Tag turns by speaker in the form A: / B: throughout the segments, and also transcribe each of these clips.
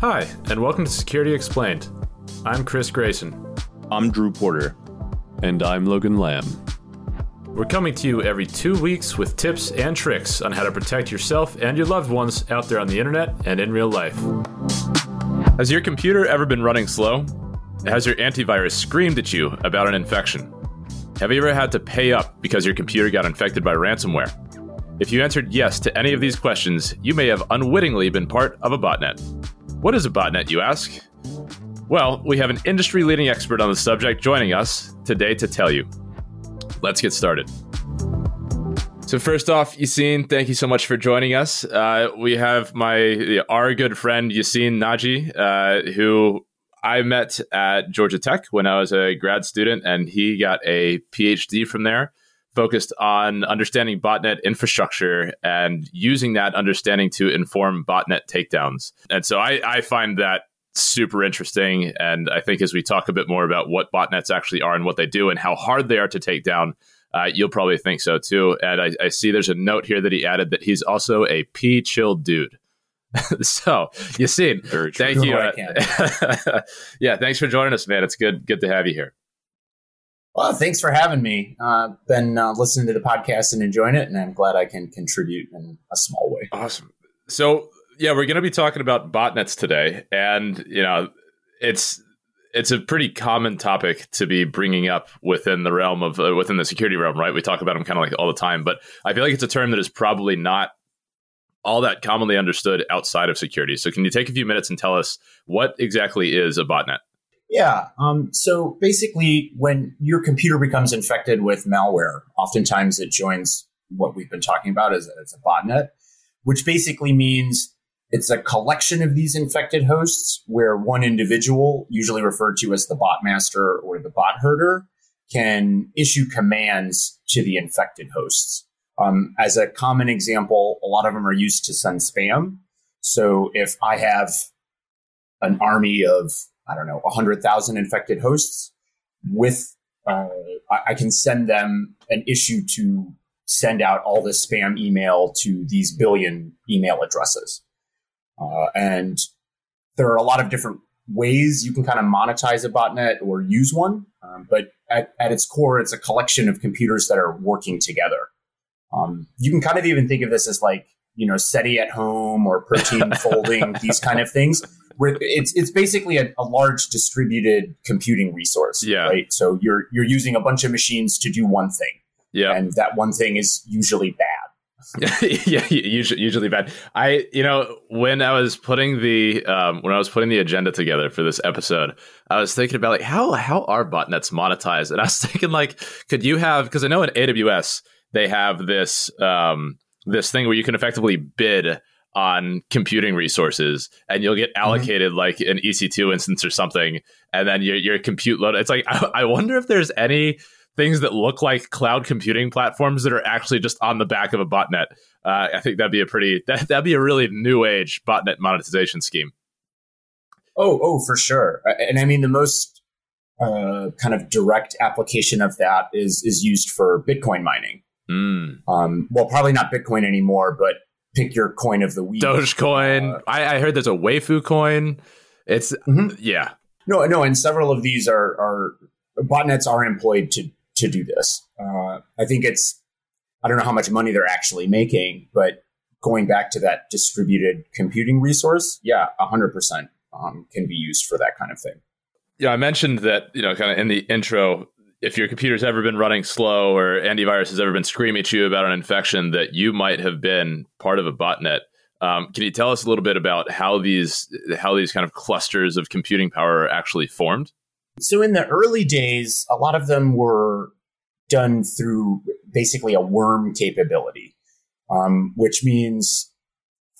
A: Hi, and welcome to Security Explained. I'm Chris Grayson.
B: I'm Drew Porter.
C: And I'm Logan Lamb.
A: We're coming to you every two weeks with tips and tricks on how to protect yourself and your loved ones out there on the internet and in real life. Has your computer ever been running slow? Has your antivirus screamed at you about an infection? Have you ever had to pay up because your computer got infected by ransomware? If you answered yes to any of these questions, you may have unwittingly been part of a botnet. What is a botnet, you ask? Well, we have an industry leading expert on the subject joining us today to tell you. Let's get started. So first off, Yacin, thank you so much for joining us. Uh, we have my our good friend Yacin Nadji, uh, who I met at Georgia Tech when I was a grad student, and he got a PhD from there, focused on understanding botnet infrastructure and using that understanding to inform botnet takedowns. And so I, I find that super interesting. And I think as we talk a bit more about what botnets actually are and what they do and how hard they are to take down, uh, you'll probably think so too. And I, I, see there's a note here that he added that he's also a P chill dude. so Yacin, thank you. Uh, yeah, thanks for joining us, man. It's good good to have you here.
D: Well, thanks for having me. Uh, been uh, listening to the podcast and enjoying it, and I'm glad I can contribute in a small way.
A: Awesome. So yeah, we're going to be talking about botnets today, and you know, it's it's a pretty common topic to be bringing up within the realm of uh, within the security realm, right? We talk about them kind of like all the time, but I feel like it's a term that is probably not all that commonly understood outside of security. So, can you take a few minutes and tell us what exactly is a botnet?
D: Yeah. Um, so basically, when your computer becomes infected with malware, oftentimes it joins what we've been talking about as, as a botnet, which basically means it's a collection of these infected hosts where one individual, usually referred to as the bot master or the bot herder, can issue commands to the infected hosts. Um, as a common example, a lot of them are used to send spam. So if I have an army of, I don't know, 100,000 infected hosts with, uh, I, can send them an issue to send out all the spam email to these billion email addresses. Uh, and there are a lot of different ways you can kind of monetize a botnet or use one. Um, but at, at, its core, it's a collection of computers that are working together. Um, you can kind of even think of this as like, you know, SETI at home or protein folding, these kind of things. Where it's it's basically a, a, large distributed computing resource.
A: Yeah.
D: Right. So you're you're using a bunch of machines to do one thing.
A: Yeah.
D: And that one thing is usually bad.
A: yeah, usually, usually bad. I, you know, when I was putting the um, when I was putting the agenda together for this episode, I was thinking about like how how are botnets monetized, and I was thinking like, could you have because I know in AWS they have this um, this thing where you can effectively bid on computing resources and you'll get mm-hmm. allocated mm-hmm. like an EC2 instance or something, and then your your compute load. It's like I, I wonder if there's any things that look like cloud computing platforms that are actually just on the back of a botnet. Uh, I think that'd be a pretty that, that'd be a really new age botnet monetization scheme.
D: Oh, oh, for sure. And I mean, the most uh, kind of direct application of that is is used for Bitcoin mining.
A: Mm.
D: Um, well, probably not Bitcoin anymore, but pick your coin of the week.
A: Dogecoin. Uh, I, I, heard there's a Waifu coin. It's mm-hmm. yeah.
D: No, no, and several of these are are botnets are employed to to do this. Uh, I think it's, I don't know how much money they're actually making, but going back to that distributed computing resource, yeah, 100% um, can be used for that kind of thing.
A: Yeah, I mentioned that, you know, kind of in the intro, if your computer's ever been running slow or antivirus has ever been screaming at you about an infection, that you might have been part of a botnet. Um, can you tell us a little bit about how these how these kind of clusters of computing power are actually formed?
D: So in the early days, a lot of them were done through basically a worm capability, um, which means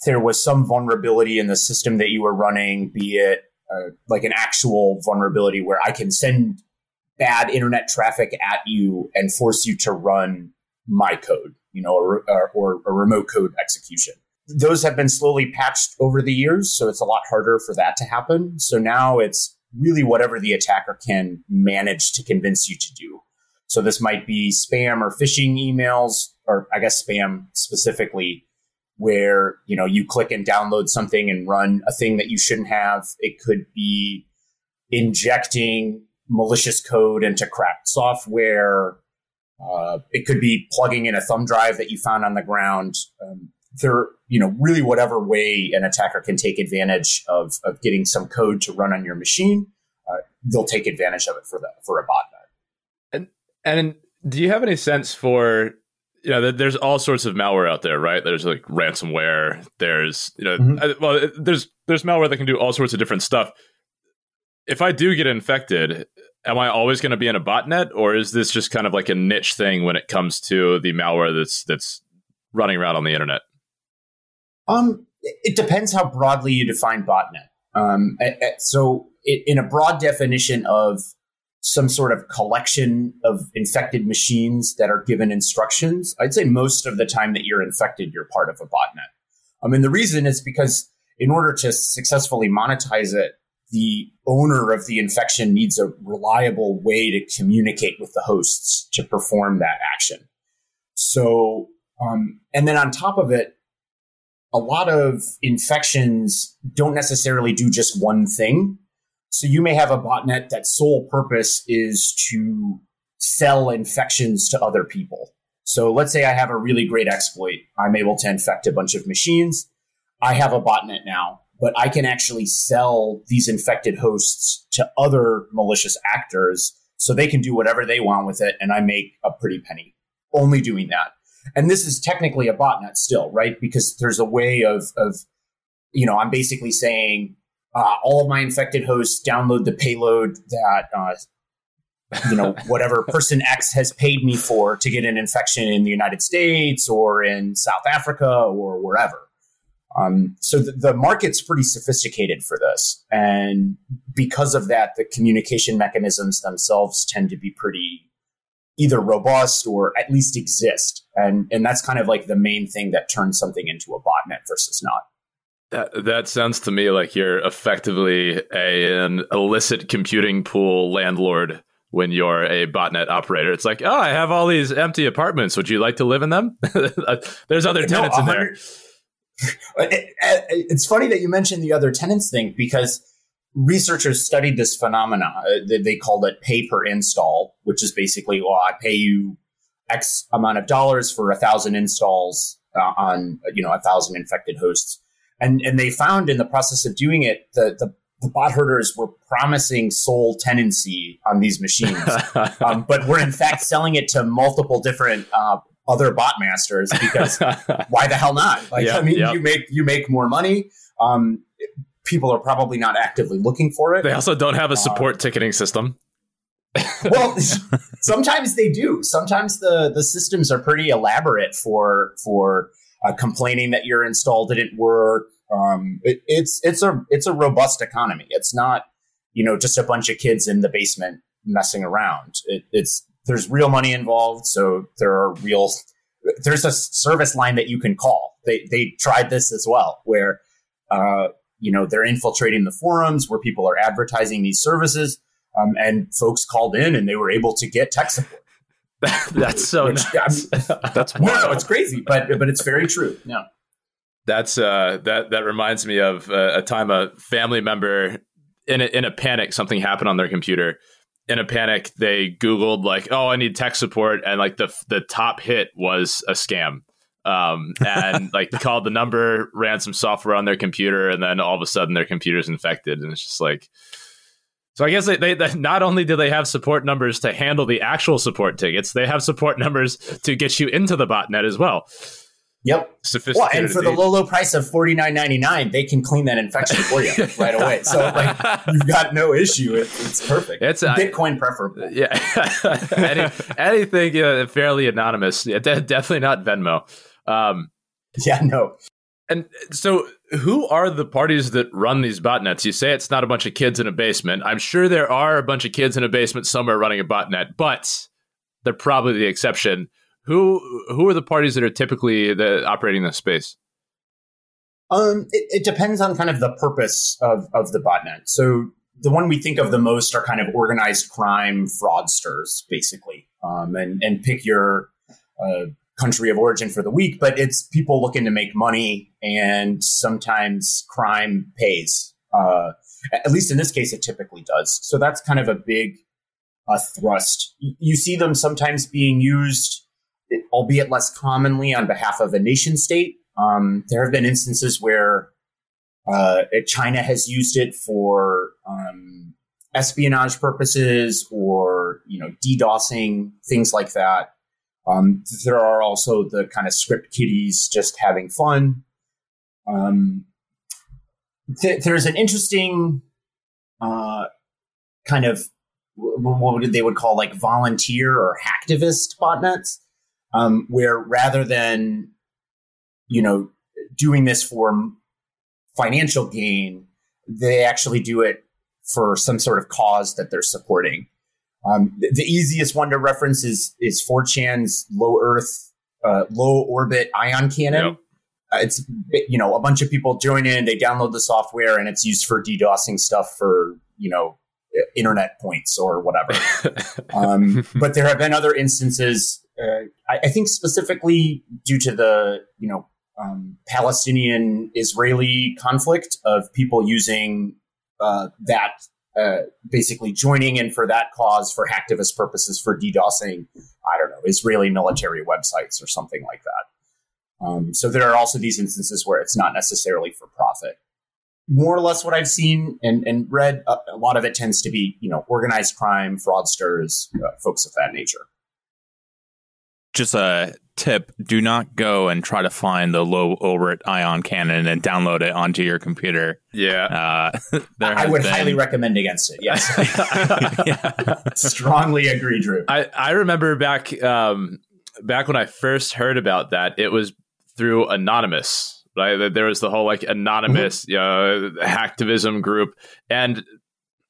D: there was some vulnerability in the system that you were running, be it uh, like an actual vulnerability where I can send bad internet traffic at you and force you to run my code, you know, or, a remote code execution. Those have been slowly patched over the years, so it's a lot harder for that to happen. So now it's really whatever the attacker can manage to convince you to do. So this might be spam or phishing emails, or I guess spam specifically, where you know you click and download something and run a thing that you shouldn't have. It could be injecting malicious code into cracked software. Uh, it could be plugging in a thumb drive that you found on the ground. Um, there, you know, really whatever way an attacker can take advantage of, of getting some code to run on your machine, uh, they'll take advantage of it for the for a botnet.
A: And and do you have any sense for you know, there's all sorts of malware out there, right? There's like ransomware. There's you know, mm-hmm. well, there's there's malware that can do all sorts of different stuff. If I do get infected, am I always going to be in a botnet, or is this just kind of like a niche thing when it comes to the malware that's that's running around on the internet?
D: Um, it depends how broadly you define botnet. Um, so, in a broad definition of some sort of collection of infected machines that are given instructions, I'd say most of the time that you're infected, you're part of a botnet. I mean, the reason is because in order to successfully monetize it, the owner of the infection needs a reliable way to communicate with the hosts to perform that action. So, um, and then on top of it, a lot of infections don't necessarily do just one thing. So you may have a botnet that sole purpose is to sell infections to other people. So let's say I have a really great exploit. I'm able to infect a bunch of machines. I have a botnet now but I can actually sell these infected hosts to other malicious actors so they can do whatever they want with it and I make a pretty penny only doing that. And this is technically a botnet still, right? Because there's a way of, of you know, I'm basically saying uh, all of my infected hosts download the payload that, uh, you know, whatever person X has paid me for to get an infection in the United States or in South Africa or wherever. Um, so the, the, market's pretty sophisticated for this. And because of that, the communication mechanisms themselves tend to be pretty either robust or at least exist. And, and that's kind of like the main thing that turns something into a botnet versus not.
A: That, that sounds to me like you're effectively a, an illicit computing pool landlord when you're a botnet operator. It's like, oh, I have all these empty apartments. Would you like to live in them? There's other tenants no, in there
D: it's funny that you mentioned the other tenants thing because researchers studied this phenomena. Uh, they called it pay per install, which is basically, well, I pay you X amount of dollars for a thousand installs uh, on, you know, a thousand infected hosts. And, and they found in the process of doing it, the, the, the bot herders were promising sole tenancy on these machines, um, but were in fact selling it to multiple different uh, other bot masters because why the hell not? Like, yep, I mean, yep. you make you make more money. Um, people are probably not actively looking for it.
A: They also don't have a uh, support uh, ticketing system.
D: well, sometimes they do. Sometimes the the systems are pretty elaborate for for uh, complaining that your install didn't work. Um, it, it's it's a it's a robust economy. It's not you know just a bunch of kids in the basement messing around. It, it's there's real money involved, so there are real. There's a service line that you can call. They they tried this as well, where uh, you know they're infiltrating the forums where people are advertising these services, um, and folks called in and they were able to get tech support.
A: That's so. Which,
D: That's wild. no, no, it's crazy, but but it's very true. Yeah.
A: That's uh that that reminds me of uh, a time a family member in a, in a panic something happened on their computer in a panic, they Googled like, "Oh, I need tech support," and like the the top hit was a scam. Um, and like they called the number, ran some software on their computer, and then all of a sudden their computer's infected, and it's just like. So I guess they, they, they not only do they have support numbers to handle the actual support tickets, they have support numbers to get you into the botnet as well.
D: Yep. Well, and for the low, low price of forty nine ninety nine, they can clean that infection for you right away. So like you've got no issue. It, it's perfect. It's Bitcoin preferable.
A: Yeah. Any, anything uh, fairly anonymous. Definitely not Venmo. Um,
D: yeah. No.
A: And so, who are the parties that run these botnets? You say it's not a bunch of kids in a basement. I'm sure there are a bunch of kids in a basement somewhere running a botnet, but they're probably the exception who who are the parties that are typically the, operating the space?
D: Um, it, it, depends on kind of the purpose of, of the botnet. So the one we think of the most are kind of organized crime fraudsters, basically, um, and and pick your uh, country of origin for the week, but it's people looking to make money, and sometimes crime pays. Uh, at least in this case, it typically does. So that's kind of a big uh, thrust. You see them sometimes being used, albeit less commonly, on behalf of a nation state. Um, there have been instances where uh, China has used it for um, espionage purposes or you know DDoSing things like that. Um, there are also the kind of script kiddies just having fun. Um, th- there's an interesting uh, kind of what they would call like volunteer or hacktivist botnets, um, where rather than you know doing this for financial gain, they actually do it for some sort of cause that they're supporting. Um, the, the, easiest one to reference is is 4chan's low Earth, uh, low orbit ion cannon. Yep. Uh, it's you know a bunch of people join in, they download the software, and it's used for DDoSing stuff for you know internet points or whatever. um, but there have been other instances. Uh, I, I, think specifically due to the you know um, Palestinian Israeli conflict of people using uh, that uh, basically joining in for that cause for hacktivist purposes for DDoSing, I don't know, Israeli military websites or something like that. Um, so there are also these instances where it's not necessarily for profit. More or less what I've seen and, and read, uh, a lot of it tends to be, you know, organized crime, fraudsters, uh, folks of that nature
B: just a tip do not go and try to find the low orbit ion cannon and download it onto your computer.
A: Yeah.
D: Uh, i would been... highly recommend against it yes. Strongly agree drew.
A: I, I remember back um, back when i first heard about that it was through anonymous right? There was the whole like anonymous mm-hmm. you know, hacktivism group. And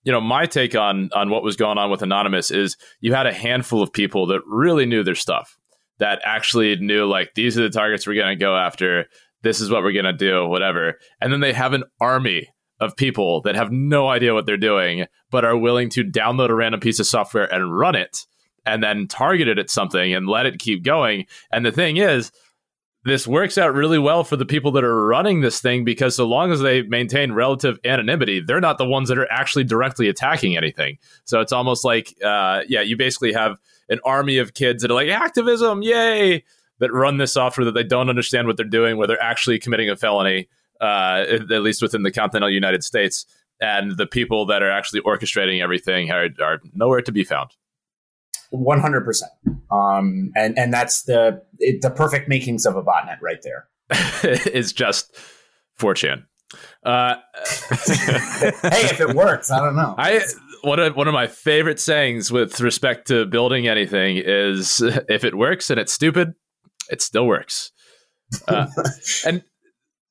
A: you know my take on on what was going on with anonymous is you had a handful of people that really knew their stuff that actually knew like these are the targets we're going to go after. This is what we're going to do, whatever. And then they have an army of people that have no idea what they're doing, but are willing to download a random piece of software and run it and then target it at something and let it keep going. And the thing is, this works out really well for the people that are running this thing because so long as they maintain relative anonymity, they're not the ones that are actually directly attacking anything. So it's almost like, uh, yeah, you basically have an army of kids that are like activism, yay, that run this software that they don't understand what they're doing, where they're actually committing a felony, uh, at least within the continental United States. And the people that are actually orchestrating everything are, are nowhere to be found.
D: One hundred percent, um, and and that's the it, the perfect makings of a botnet right there.
A: it's just 4chan. Uh,
D: hey, if it works, I don't know.
A: I one of one of my favorite sayings with respect to building anything is if it works and it's stupid, it still works. Uh, and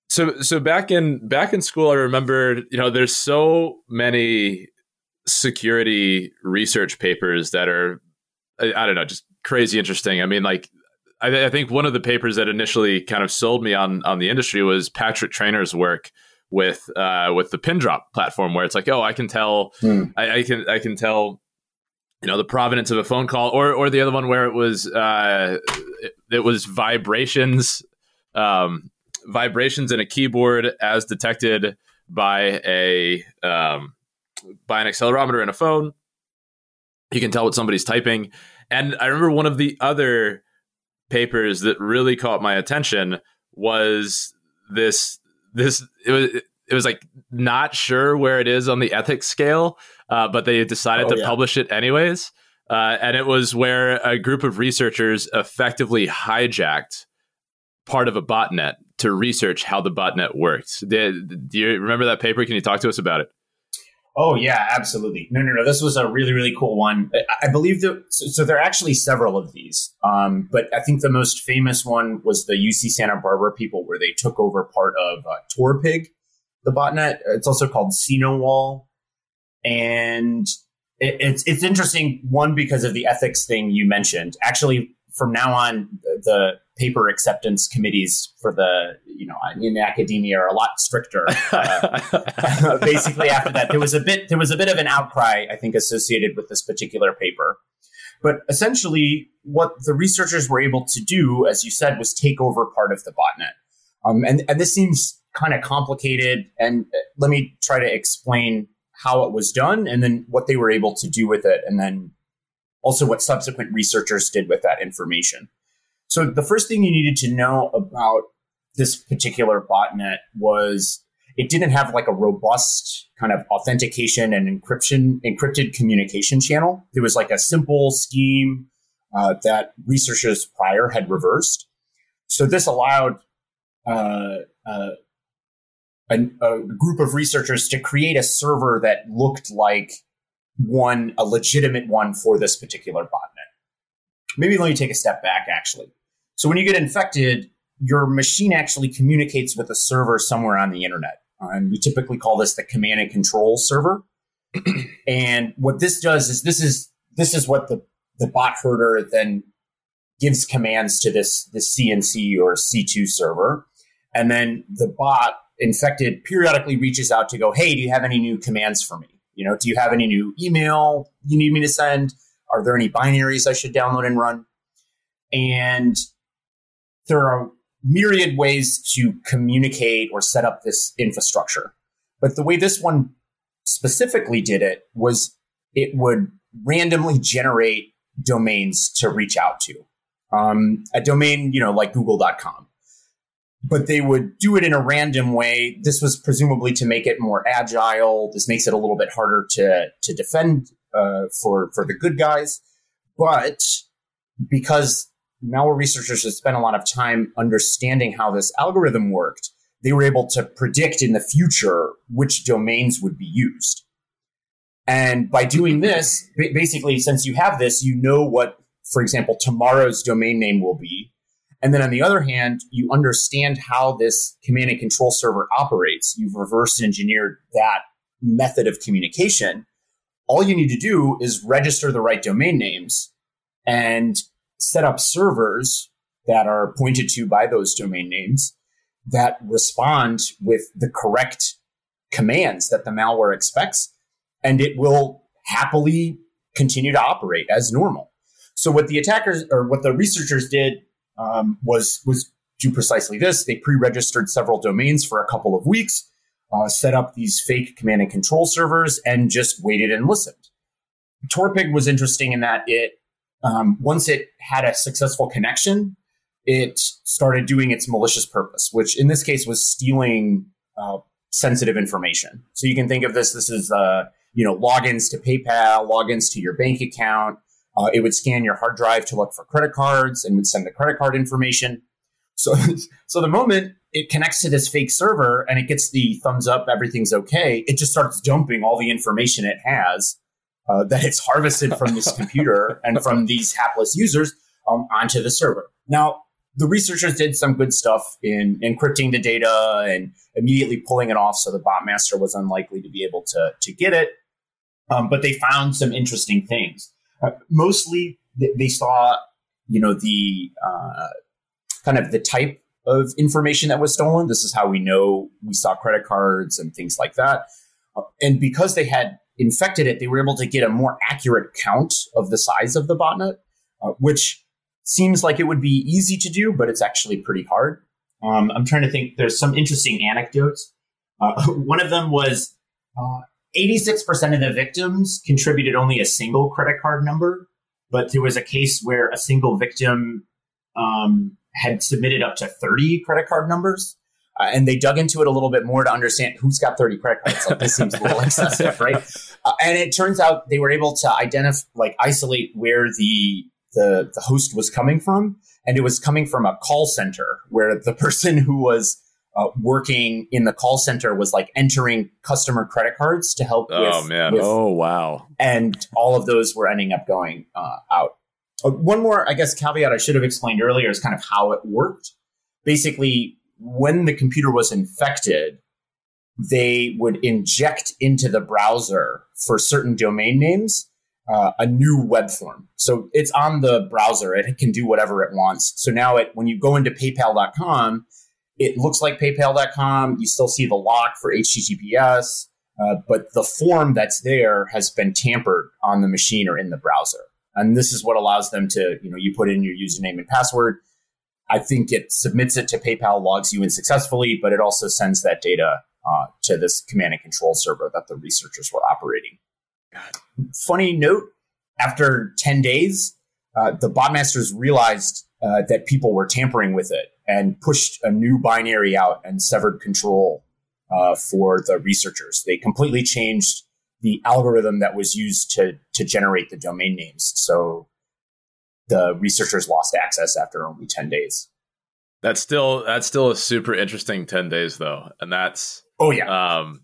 A: so so back in back in school, I remember you know there's so many security research papers that are I, I don't know just crazy interesting. I mean, like I, I, think one of the papers that initially kind of sold me on on the industry was Patrick Traynor's work with uh, with the Pindrop platform, where it's like, oh, I can tell, mm. I, I, can I can tell, you know, the provenance of a phone call, or or the other one where it was uh, it, it was vibrations, um, vibrations in a keyboard as detected by a um, by an accelerometer in a phone. You can tell what somebody's typing, and I remember one of the other papers that really caught my attention was this this it was it was like not sure where it is on the ethics scale, uh, but they decided oh, to yeah. publish it anyways. Uh, and it was where a group of researchers effectively hijacked part of a botnet to research how the botnet worked. Did, do you remember that paper? Can you talk to us about it?
D: Oh yeah, absolutely. No, no, no. This was a really, really cool one. I believe that. So, so there are actually several of these, um, but I think the most famous one was the UC Santa Barbara people, where they took over part of uh, Torpig, the botnet. It's also called Wall, and it, it's it's interesting. One because of the ethics thing you mentioned. Actually, from now on, the paper acceptance committees for the you know in academia are a lot stricter. Uh, basically, after that, there was a bit there was a bit of an outcry, I think, associated with this particular paper. But essentially, what the researchers were able to do, as you said, was take over part of the botnet. Um, and, and this seems kind of complicated. And uh, let me try to explain how it was done and then what they were able to do with it. And then also what subsequent researchers did with that information. So the first thing you needed to know about this particular botnet was it didn't have like a robust kind of authentication and encryption encrypted communication channel. There was like a simple scheme uh, that researchers prior had reversed. So this allowed uh, uh, a, a, group of researchers to create a server that looked like one, a legitimate one for this particular botnet. Maybe let me take a step back actually. So when you get infected, your machine actually communicates with a server somewhere on the internet. And we typically call this the command and control server. and what this does is this is this is what the, the bot herder then gives commands to this, this CNC or C2 server. And then the bot infected periodically reaches out to go, Hey, do you have any new commands for me? You know, do you have any new email you need me to send? Are there any binaries I should download and run? And there are myriad ways to communicate or set up this infrastructure. But the way this one specifically did it was it would randomly generate domains to reach out to. Um, a domain, you know, like google.com. But they would do it in a random way. This was presumably to make it more agile. This makes it a little bit harder to, to defend uh, for, for the good guys. But because malware researchers had spent a lot of time understanding how this algorithm worked, they were able to predict in the future which domains would be used. And by doing this, basically, since you have this, you know what, for example, tomorrow's domain name will be. And then on the other hand, you understand how this command and control server operates. You've reverse engineered that method of communication. All you need to do is register the right domain names and set up servers that are pointed to by those domain names that respond with the correct commands that the malware expects, and it will happily continue to operate as normal. So what the attackers or what the researchers did um, was was do precisely this. They pre-registered several domains for a couple of weeks, uh, set up these fake command and control servers, and just waited and listened. Torpig was interesting in that it um, once it had a successful connection, it started doing its malicious purpose, which in this case was stealing uh, sensitive information. So you can think of this: this is uh, you know logins to PayPal, logins to your bank account. Uh, it would scan your hard drive to look for credit cards and would send the credit card information. So, so the moment it connects to this fake server and it gets the thumbs up, everything's okay. It just starts dumping all the information it has uh, that it's harvested from this computer and from these hapless users um, onto the server. Now, the researchers did some good stuff in encrypting the data and immediately pulling it off so the bot master was unlikely to be able to, to get it. Um, but they found some interesting things. Uh, mostly, they saw, you know, the uh, kind of the type of information that was stolen. This is how we know we saw credit cards and things like that. Uh, and because they had infected it, they were able to get a more accurate count of the size of the botnet, uh, which seems like it would be easy to do, but it's actually pretty hard. Um, I'm trying to think. There's some interesting anecdotes. Uh, one of them was uh, 86% of the victims contributed only a single credit card number, but there was a case where a single victim um, had submitted up to 30 credit card numbers. Uh, and they dug into it a little bit more to understand who's got 30 credit cards. Like this seems a little excessive, right? Uh, and it turns out they were able to identify, like isolate where the, the, the host was coming from. And it was coming from a call center where the person who was uh, working in the call center was like entering customer credit cards to help.
A: Oh
D: with,
A: man!
D: with-
C: Oh wow.
D: and all of those were ending up going uh, out. Uh, one more, I guess, caveat I should have explained earlier is kind of how it worked. Basically, when the computer was infected, they would inject into the browser for certain domain names uh, a new web form. So it's on the browser; it can do whatever it wants. So now, it when you go into PayPal.com, it looks like PayPal.com. You still see the lock for HTTPS, uh, but the form that's there has been tampered on the machine or in the browser. And this is what allows them to, you know, you put in your username and password. I think it submits it to PayPal, logs you in successfully, but it also sends that data uh, to this command and control server that the researchers were operating. Funny note: after ten days, uh, the botmasters realized uh, that people were tampering with it and pushed a new binary out and severed control uh, for the researchers. They completely changed the algorithm that was used to to generate the domain names. So the researchers lost access after only 10 days.
A: That's still that's still a super interesting 10 days though. And that's
D: Oh yeah.
A: Um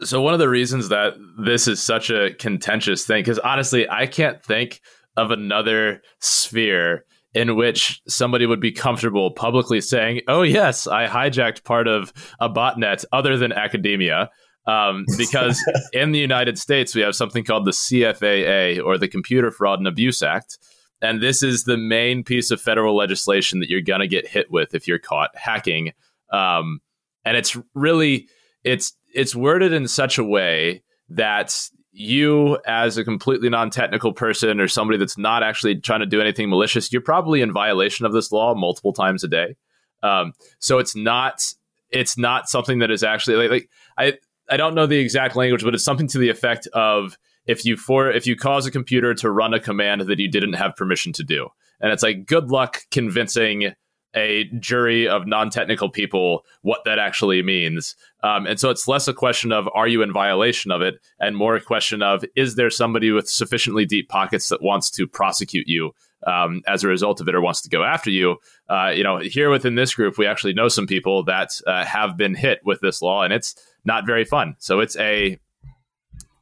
A: so one of the reasons that this is such a contentious thing cuz honestly I can't think of another sphere in which somebody would be comfortable publicly saying, "Oh yes, I hijacked part of a botnet other than academia." Um, because in the United States, we have something called the CFAA or the Computer Fraud and Abuse Act. And this is the main piece of federal legislation that you're going to get hit with if you're caught hacking. Um, and it's really it's it's worded in such a way that you as a completely non-technical person or somebody that's not actually trying to do anything malicious you're probably in violation of this law multiple times a day um, so it's not it's not something that is actually like, like i I don't know the exact language, but it's something to the effect of if you for if you cause a computer to run a command that you didn't have permission to do. And it's like good luck convincing a jury of non-technical people what that actually means. Um, and so it's less a question of are you in violation of it, and more a question of is there somebody with sufficiently deep pockets that wants to prosecute you um, as a result of it or wants to go after you. Uh, you know, here within this group, we actually know some people that uh, have been hit with this law, and it's not very fun. So it's a,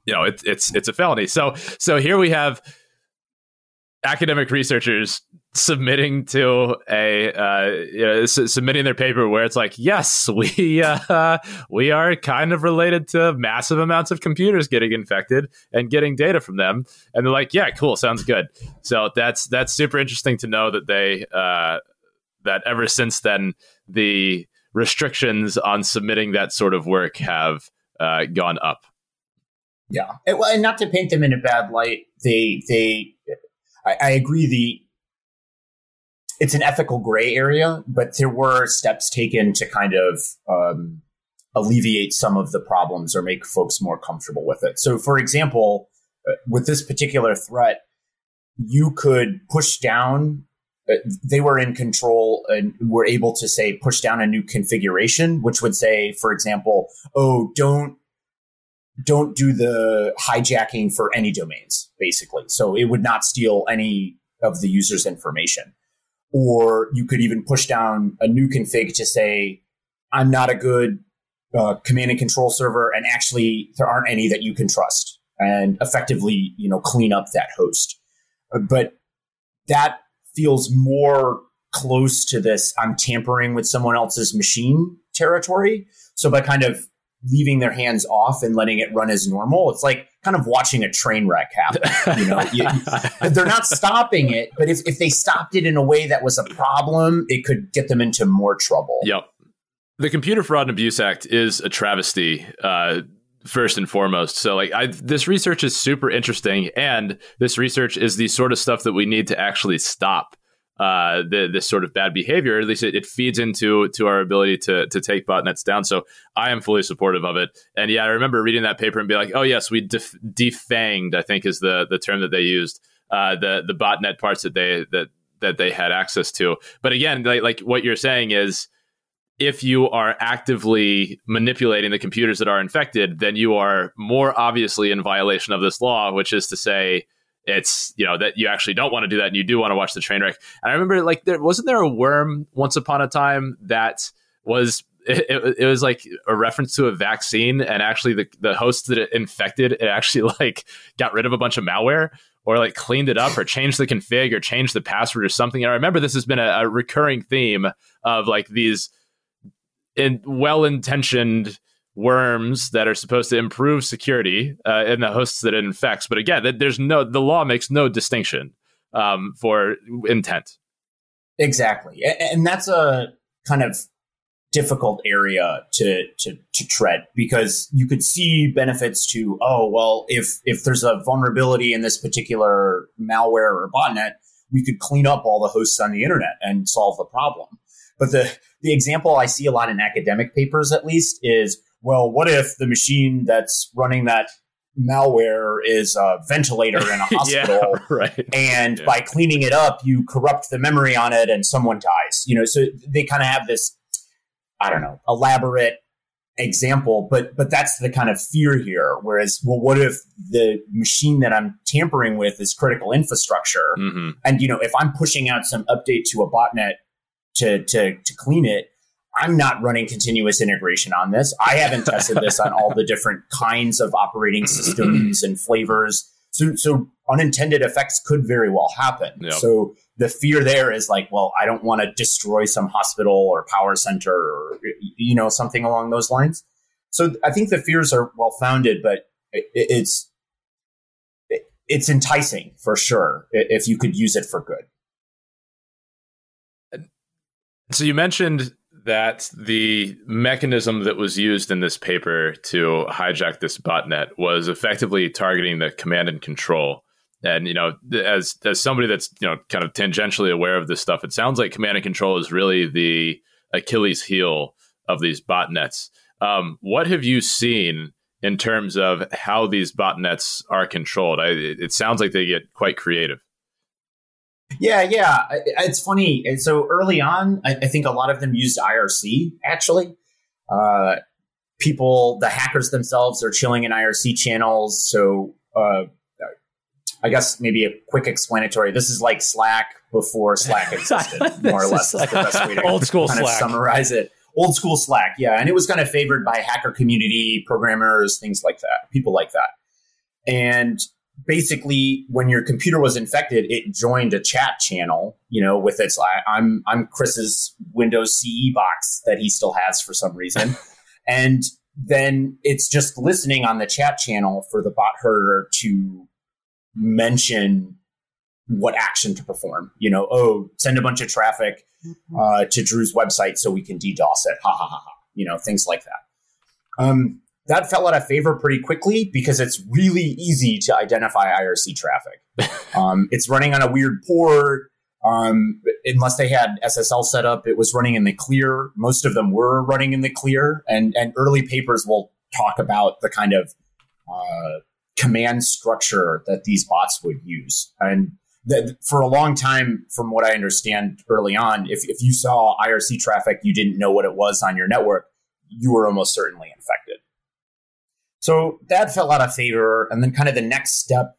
A: you know, it's it's it's a felony. So so here we have academic researchers submitting to a uh, you know, submitting their paper where it's like yes we uh, we are kind of related to massive amounts of computers getting infected and getting data from them and they're like yeah cool sounds good so that's that's super interesting to know that they uh, that ever since then the restrictions on submitting that sort of work have uh, gone up
D: yeah well, and not to paint them in a bad light they they I, I agree the it's an ethical gray area, but there were steps taken to kind of um, alleviate some of the problems or make folks more comfortable with it. So, for example, uh, with this particular threat, you could push down. Uh, they were in control and were able to say push down a new configuration, which would say, for example, "Oh, don't don't do the hijacking for any domains." Basically, so it would not steal any of the user's information or you could even push down a new config to say, I'm not a good uh, command and control server, and actually there aren't any that you can trust, and effectively, you know, clean up that host. Uh, but that feels more close to this I'm tampering with someone else's machine territory. So by kind of leaving their hands off and letting it run as normal. It's like kind of watching a train wreck happen. You know, you, they're not stopping it, but if, if they stopped it in a way that was a problem, it could get them into more trouble.
A: Yep. The Computer Fraud and Abuse Act is a travesty. Uh, first and foremost. So like I, this research is super interesting and this research is the sort of stuff that we need to actually stop uh, the, this sort of bad behavior. At least it, it, feeds into to our ability to to take botnets down. So I am fully supportive of it. And yeah, I remember reading that paper and be like, oh yes, we def- defanged. I think is the the term that they used. Uh, the the botnet parts that they that that they had access to. But again, like, like what you're saying is if you are actively manipulating the computers that are infected, then you are more obviously in violation of this law, which is to say, it's you know that you actually don't want to do that and you do want to watch the train wreck. And i remember like there wasn't there a worm once upon a time that was it, it, was like a reference to a vaccine and actually the, the host that it infected it actually like got rid of a bunch of malware or like cleaned it up or changed the config or changed the password or something. And i remember this has been a, a recurring theme of like these in well-intentioned worms that are supposed to improve security uh, in the hosts that it infects. But again, there's no the law makes no distinction um, for intent.
D: Exactly, and that's a kind of difficult area to, to, to tread because you could see benefits to, oh, well, if, if there's a vulnerability in this particular malware or botnet, we could clean up all the hosts on the internet and solve the problem. But the, the example I see a lot in academic papers, at least, is well, what if the machine that's running that malware is a ventilator in a hospital
A: yeah, right.
D: and
A: yeah.
D: by cleaning it up you corrupt the memory on it and someone dies you know so they kind of have this i don't know elaborate example but but that's the kind of fear here whereas well what if the machine that i'm tampering with is critical infrastructure
A: mm-hmm.
D: and you know if i'm pushing out some update to a botnet to to to clean it I'm not running continuous integration on this. I haven't tested this on all the different kinds of operating systems and flavors. So, so unintended effects could very well happen.
A: Yep.
D: So the fear there is like, well, I don't want to destroy some hospital or power center or, you know, something along those lines. So I think the fears are well founded, but it, it's, it, it's enticing for sure if you could use it for good.
A: So you mentioned that the mechanism that was used in this paper to hijack this botnet was effectively targeting the command and control. And you know, as as somebody that's you know kind of tangentially aware of this stuff, it sounds like command and control is really the Achilles heel of these botnets. Um, what have you seen in terms of how these botnets are controlled? I, it sounds like they get quite creative.
D: Yeah, yeah. It's funny. So early on, I, think a lot of them used IRC, actually. Uh, people, the hackers themselves are chilling in IRC channels. So uh, I guess maybe a quick explanatory. This is like Slack before Slack existed, more or less.
E: Like
D: the best way to
E: old school
D: kind
E: Slack.
D: of summarize it. Old school Slack, yeah. And it was kind of favored by hacker community, programmers, things like that, people like that. And basically when your computer was infected it joined a chat channel you know with its i'm i'm chris's windows ce box that he still has for some reason. And then it's just listening on the chat channel for the bot herder to mention what action to perform. You know oh send a bunch of traffic uh, to drew's website so we can ddos it. Ha ha ha ha. You know things like that. Um, that fell out of favor pretty quickly because it's really easy to identify IRC traffic. um, it's running on a weird port. Um, unless they had SSL set up, it was running in the clear. Most of them were running in the clear, and and early papers will talk about the kind of uh, command structure that these bots would use. And that for a long time, from what I understand early on, if if you saw IRC traffic, you didn't know what it was on your network, you were almost certainly infected. So that fell out of favor. And then kind of the next step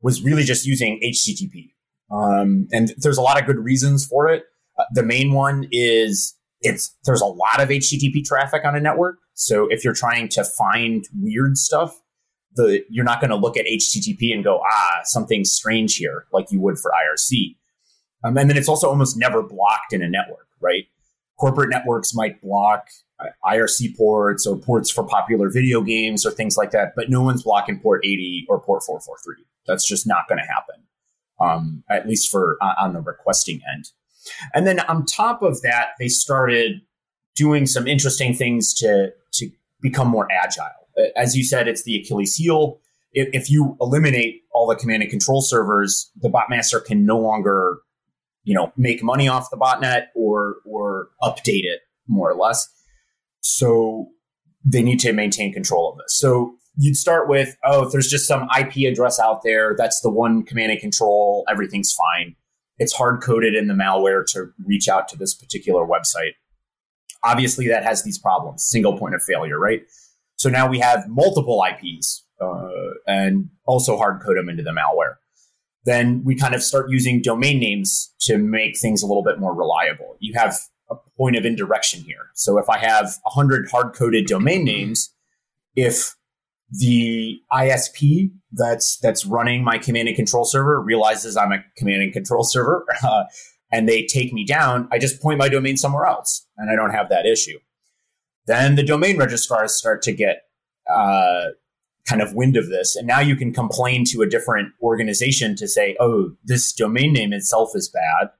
D: was really just using HTTP. Um, and there's a lot of good reasons for it. Uh, the main one is it's there's a lot of HTTP traffic on a network. So if you're trying to find weird stuff, the you're not going to look at HTTP and go, ah, something's strange here, like you would for IRC. Um, and then it's also almost never blocked in a network, right? Corporate networks might block IRC ports or ports for popular video games or things like that, but no one's blocking port 80 or port 443. That's just not going to happen, um, at least for uh, on the requesting end. And then on top of that, they started doing some interesting things to to become more agile. As you said, it's the Achilles heel. If, if you eliminate all the command and control servers, the botmaster can no longer, you know, make money off the botnet or or update it more or less. So they need to maintain control of this. So you'd start with, oh, if there's just some IP address out there, that's the one command and control, everything's fine. It's hard coded in the malware to reach out to this particular website. Obviously, that has these problems, single point of failure, right? So now we have multiple IPs uh, and also hard code them into the malware. Then we kind of start using domain names to make things a little bit more reliable. You have a point of indirection here. So if I have 100 hard coded domain names, if the ISP that's that's running my command and control server realizes I'm a command and control server uh, and they take me down, I just point my domain somewhere else and I don't have that issue. Then the domain registrars start to get uh, kind of wind of this, and now you can complain to a different organization to say, "Oh, this domain name itself is bad."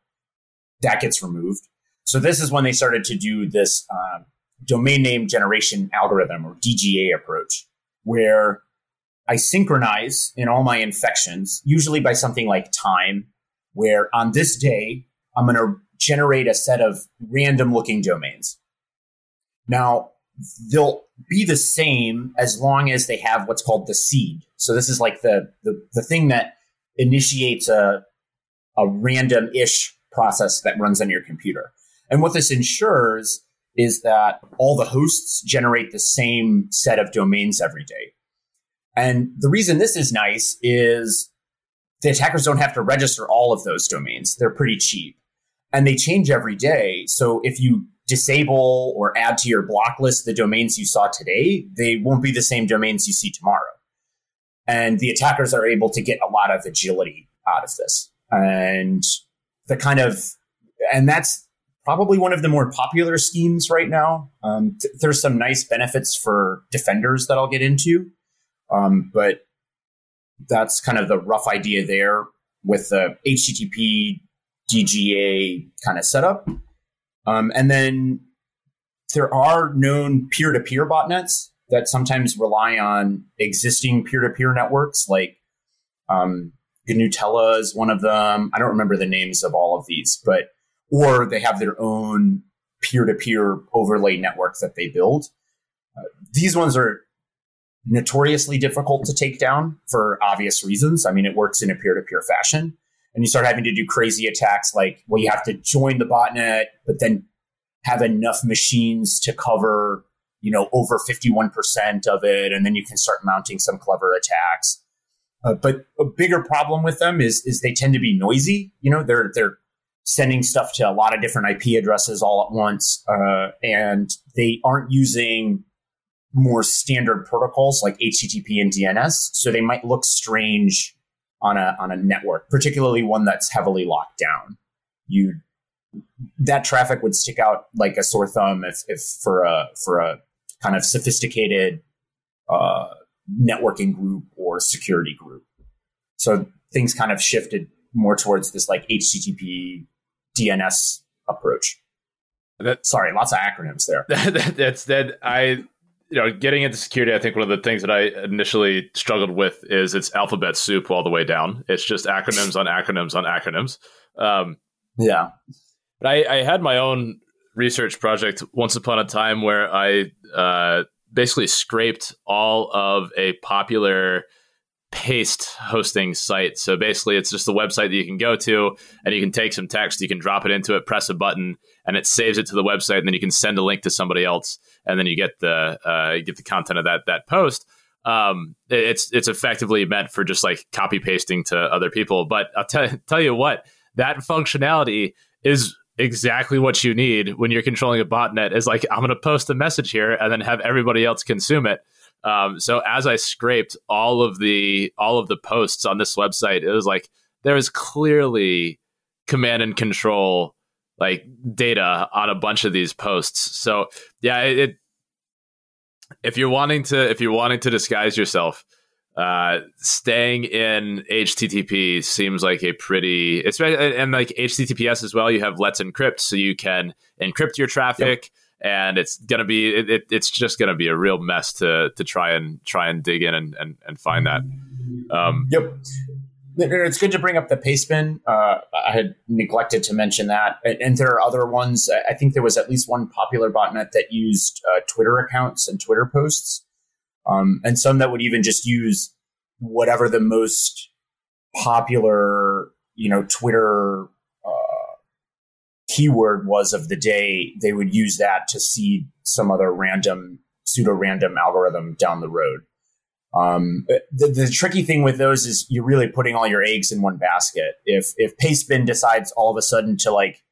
D: That gets removed. So this is when they started to do this um, domain name generation algorithm or DGA approach, where I synchronize in all my infections, usually by something like time, where on this day, I'm going to generate a set of random looking domains. Now, they'll be the same as long as they have what's called the seed. So this is like the, the, the thing that initiates a, a random ish process that runs on your computer. And what this ensures is that all the hosts generate the same set of domains every day. And the reason this is nice is the attackers don't have to register all of those domains. They're pretty cheap and they change every day. So if you disable or add to your block list the domains you saw today, they won't be the same domains you see tomorrow. And the attackers are able to get a lot of agility out of this. And the kind of, and that's probably one of the more popular schemes right now. Um, th- there's some nice benefits for defenders that I'll get into. Um, but that's kind of the rough idea there with the HTTP DGA kind of setup. Um, and then there are known peer to peer botnets that sometimes rely on existing peer to peer networks, like um, Gnutella is one of them. I don't remember the names of all of these, but or they have their own peer to peer overlay network that they build. Uh, these ones are notoriously difficult to take down for obvious reasons. I mean, it works in a peer to peer fashion and you start having to do crazy attacks like well you have to join the botnet but then have enough machines to cover you know over 51% of it and then you can start mounting some clever attacks. Uh, but a bigger problem with them is is they tend to be noisy. You know they're they're sending stuff to a lot of different ip addresses all at once uh, and they aren't using more standard protocols like http and dns so they might look strange on a on a network, particularly one that's heavily locked down. You that traffic would stick out like a sore thumb if, if for a for a kind of sophisticated uh, networking group or security group. So things kind of shifted more towards this like HTTP DNS approach. That, Sorry, lots of acronyms there.
A: That, that's that. I you know, getting into security, I think one of the things that I initially struggled with is it's alphabet soup all the way down. It's just acronyms on acronyms on acronyms. Um,
D: yeah.
A: But I, I, had my own research project once upon a time where I uh, basically scraped all of a popular paste hosting site. So basically, it's just a website that you can go to and you can take some text, you can drop it into it, press a button, and it saves it to the website, and then you can send a link to somebody else, and then you get the uh, you get the content of that that post. Um, it's it's effectively meant for just like copy pasting to other people. But I'll tell tell you what, that functionality is exactly what you need when you're controlling a botnet. Is like I'm going to post a message here and then have everybody else consume it um, so as I scraped all of the all of the posts on this website, it was like there is clearly command and control like data on a bunch of these posts. So yeah, it, it if you're wanting to if you're wanting to disguise yourself, uh, staying in HTTP seems like a pretty it's and like HTTPS as well. You have Let's Encrypt, so you can encrypt your traffic. Yep and it's gonna be it, it, it's just gonna be a real mess to to try and try and dig in and and, and find that.
D: Um, yep. It's good to bring up the Pastebin. Uh, I had neglected to mention that, and, and, there are other ones. I think there was at least one popular botnet that used uh, Twitter accounts and Twitter posts, um, and some that would even just use whatever the most popular, you know, Twitter keyword was of the day, they would use that to seed some other random, pseudo random algorithm down the road. Um, the, the, tricky thing with those is you're really putting all your eggs in one basket. If if Pastebin decides all of a sudden to like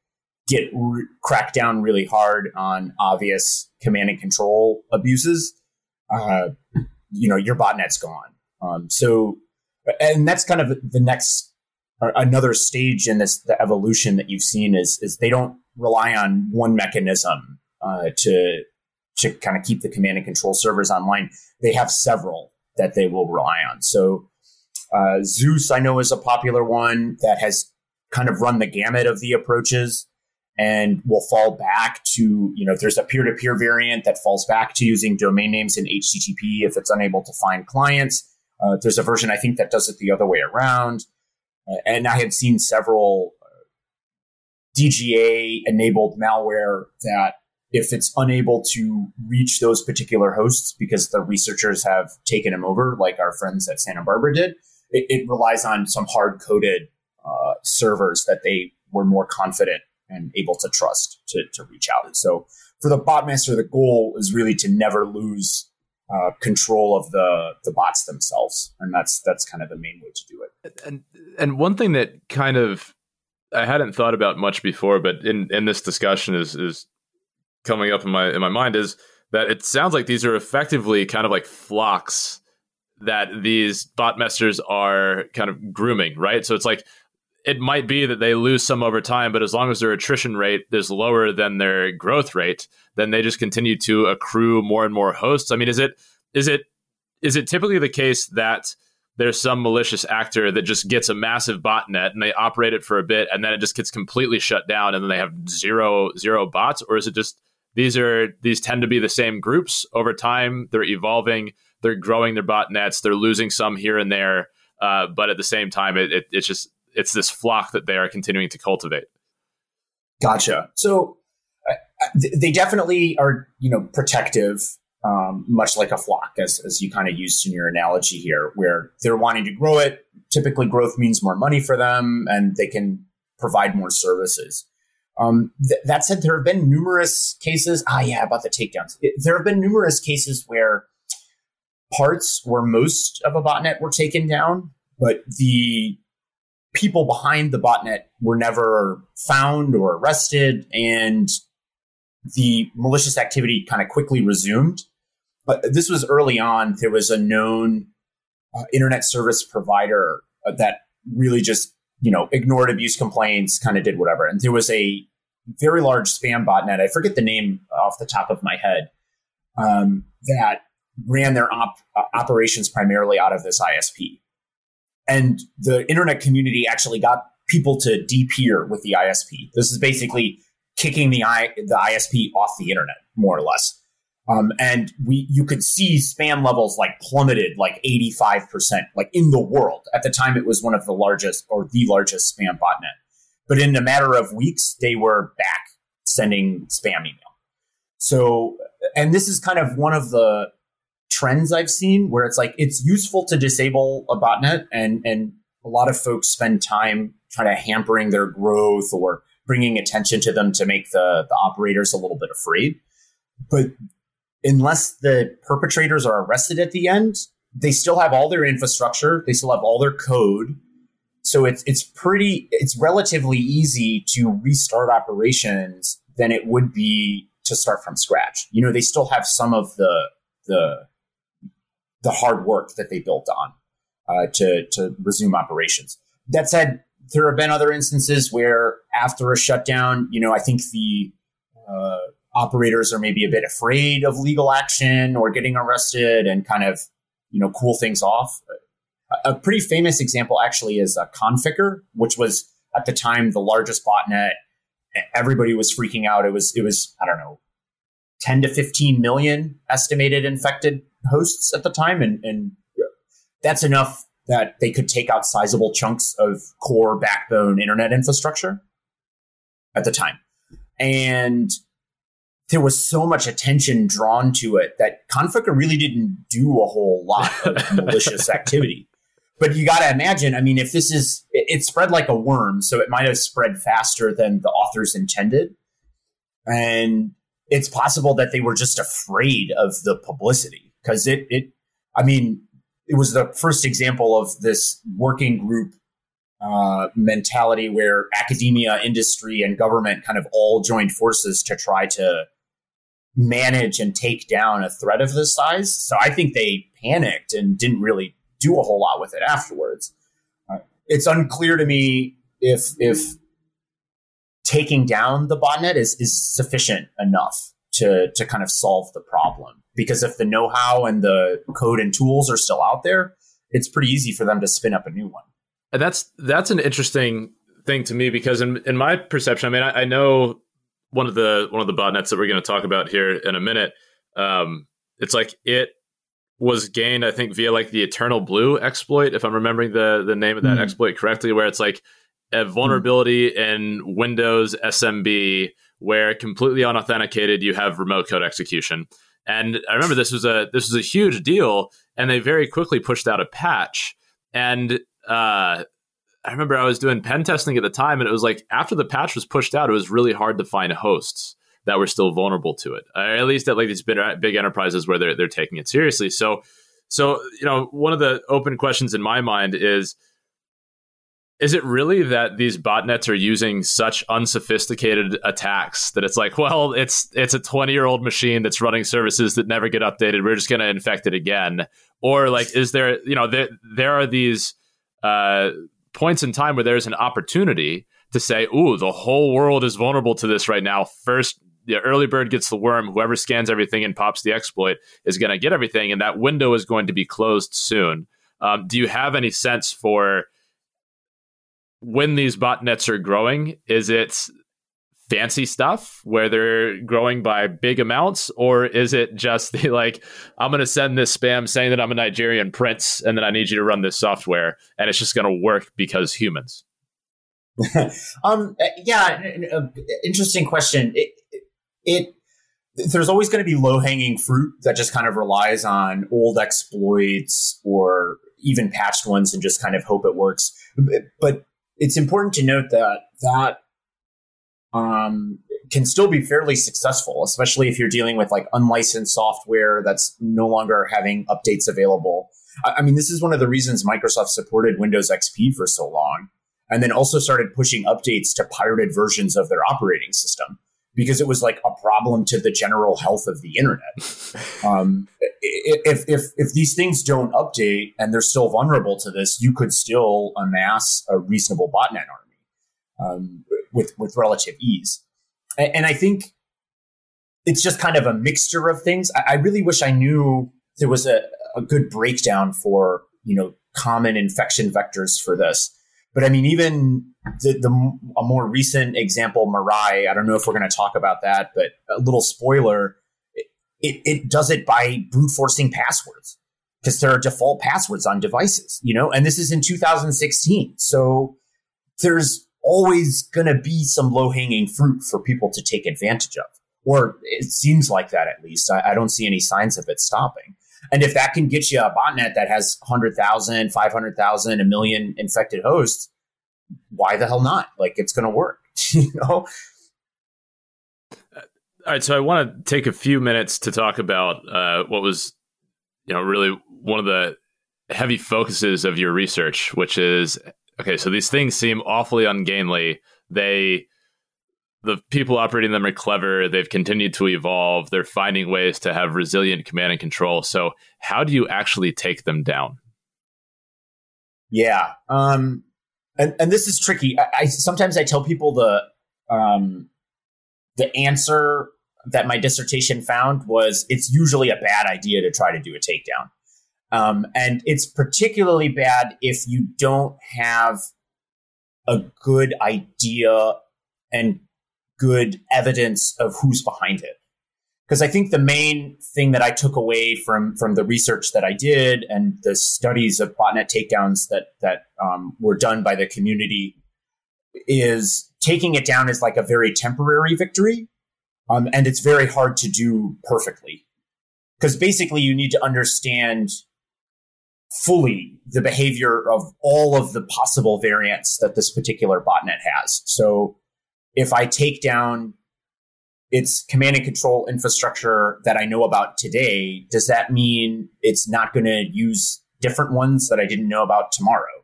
D: get re- down really hard on obvious command and control abuses, uh, you know your botnet's gone. Um, so, and that's kind of the next another stage in this the evolution that you've seen is is they don't rely on one mechanism uh, to to kind of keep the command and control servers online. They have several that they will rely on. So uh, Zeus, I know, is a popular one that has kind of run the gamut of the approaches. and will fall back to, you know, there's a peer to peer variant that falls back to using domain names in HTTP if it's unable to find clients. Uh, there's a version, I think, that does it the other way around. Uh, and I had seen several uh, DGA enabled malware that if it's unable to reach those particular hosts because the researchers have taken them over, like our friends at Santa Barbara did, it, it relies on some hard coded uh, servers that they were more confident and able to trust to, to reach out. So for the botmaster, the goal is really to never lose uh, control of the the bots themselves, and that's that's kind of the main way to do it.
A: And and one thing that kind of I hadn't thought about much before, but in in this discussion is is coming up in my in my mind is that it sounds like these are effectively kind of like flocks that these botmasters are kind of grooming, right? So it's like it might be that they lose some over time, but as long as their attrition rate is lower than their growth rate, then they just continue to accrue more and more hosts. I mean, is it is it is it typically the case that there's some malicious actor that just gets a massive botnet and they operate it for a bit and then it just gets completely shut down and then they have zero zero bots or is it just these are these tend to be the same groups over time they're evolving they're growing their botnets they're losing some here and there uh, but at the same time it, it, it's just it's this flock that they are continuing to cultivate.
D: Gotcha. So uh, they definitely are, you know, protective, um, much like a flock, as, as you kind of used in your analogy here, where they're wanting to grow it. Typically, growth means more money for them, and they can provide more services. Um, th- that said, there have been numerous cases. Ah, yeah, about the takedowns. It, there have been numerous cases where parts or most of a botnet were taken down, but the people behind the botnet were never found or arrested, and the malicious activity kind of quickly resumed. But this was early on. There was a known uh, internet service provider uh, that really just you know ignored abuse complaints, kind of did whatever. And there was a very large spam botnet. I forget the name off the top of my head. Um, that ran their op- uh, operations primarily out of this ISP. And the internet community actually got people to de-peer with the ISP. This is basically kicking the I, the ISP off the internet, more or less. Um, and we, you could see spam levels like plummeted like 85%, like in the world. At the time, it was one of the largest or the largest spam botnet. But in a matter of weeks, they were back sending spam email. So, and this is kind of one of the trends I've seen where it's like it's useful to disable a botnet and and a lot of folks spend time trying to hampering their growth or bringing attention to them to make the the operators a little bit afraid. But unless the perpetrators are arrested at the end, they still have all their infrastructure, they still have all their code. So it's it's pretty it's relatively easy to restart operations than it would be to start from scratch. You know, they still have some of the the the hard work that they built on uh, to to resume operations. That said, there have been other instances where after a shutdown, you know, I think the uh, operators are maybe a bit afraid of legal action or getting arrested and kind of you know cool things off. A pretty famous example actually is a Conficker, which was at the time the largest botnet. Everybody was freaking out. It was it was I don't know, ten to fifteen million estimated infected hosts at the time, and, and that's enough that they could take out sizable chunks of core backbone internet infrastructure at the time. And there was so much attention drawn to it that Conficker really didn't do a whole lot of malicious activity. But you got to imagine, I mean, if this is, it, it, spread like a worm, so it might have spread faster than the authors intended. And it's possible that they were just afraid of the publicity because it it I mean it was the first example of this working group uh, mentality where academia, industry, and government kind of all joined forces to try to manage and take down a threat of this size. So I think they panicked and didn't really do a whole lot with it afterwards. Uh, it's unclear to me if if taking down the botnet is is sufficient enough to to kind of solve the problem because if the know-how and the code and tools are still out there, it's pretty easy for them to spin up a new one.
A: And that's that's an interesting thing to me because in in my perception, I mean, I, I know one of the one of the botnets that we're going to talk about here in a minute. Um, it's like it was gained, I think, via like the Eternal Blue exploit, if I'm remembering the the name of that mm. exploit correctly, where it's like a vulnerability mm. in Windows SMB where completely unauthenticated you have remote code execution. And I remember this was a this was a huge deal, and they very quickly pushed out a patch. And uh, I remember I was doing pen testing at the time, and it was like after the patch was pushed out, it was really hard to find hosts that were still vulnerable to it. At least at like these big, big enterprises where they're they're taking it seriously. So, so you know, one of the open questions in my mind is is it really that these botnets are using such unsophisticated attacks that it's like well it's it's a 20 year old machine that's running services that never get updated we're just going to infect it again or like is there you know there there are these uh, points in time where there's an opportunity to say ooh the whole world is vulnerable to this right now. First the early bird gets the worm. Whoever scans everything and pops the exploit is going to get everything and that window is going to be closed soon. Um, do you have any sense for when these botnets are growing, is it fancy stuff where they're growing by big amounts, or is it just the like, I'm going to send this spam saying that I'm a Nigerian prince and then I need you to run this software, and it's just going to work because humans?
D: um, yeah, interesting question. It, it there's always going to be low hanging fruit that just kind of relies on old exploits or even patched ones and just kind of hope it works. But it's important to note that that um, can still be fairly successful, especially if you're dealing with like unlicensed software that's no longer having updates available. I, I mean, this is one of the reasons Microsoft supported Windows XP for so long, and then also started pushing updates to pirated versions of their operating system because it was like a problem to the general health of the internet. Um, if, if, if these things don't update and they're still vulnerable to this, you could still amass a reasonable botnet army um, with, with relative ease. And, and, I think it's just kind of a mixture of things. I, I really wish I knew there was a, a good breakdown for, you know, common infection vectors for this. But I mean, even the, the a more recent example, Mirai. I don't know if we're going to talk about that, but a little spoiler: it, it does it by brute forcing passwords because there are default passwords on devices, you know. And this is in 2016, so there's always going to be some low hanging fruit for people to take advantage of, or it seems like that at least. I, I don't see any signs of it stopping. And if that can get you a botnet that has 100,000, 500,000, a million infected hosts, why the hell not? Like it's going to work, you know?
A: All right, so I want to take a few minutes to talk about uh, what was, you know, really one of the heavy focuses of your research, which is okay. So these things seem awfully ungainly. They the people operating them are clever. They've continued to evolve. They're finding ways to have resilient command and control. So, how do you actually take them down?
D: Yeah, um, and and this is tricky. I, I sometimes I tell people the um, the answer that my dissertation found was it's usually a bad idea to try to do a takedown, um, and it's particularly bad if you don't have a good idea and good evidence of who's behind it. Because I think the main thing that I took away from from the research that I did and the studies of botnet takedowns that that um, were done by the community is taking it down is like a very temporary victory, um, and it's very hard to do perfectly. Because basically, you need to understand fully the behavior of all of the possible variants that this particular botnet has. So if I take down its command and control infrastructure that I know about today, does that mean it's not going to use different ones that I didn't know about tomorrow?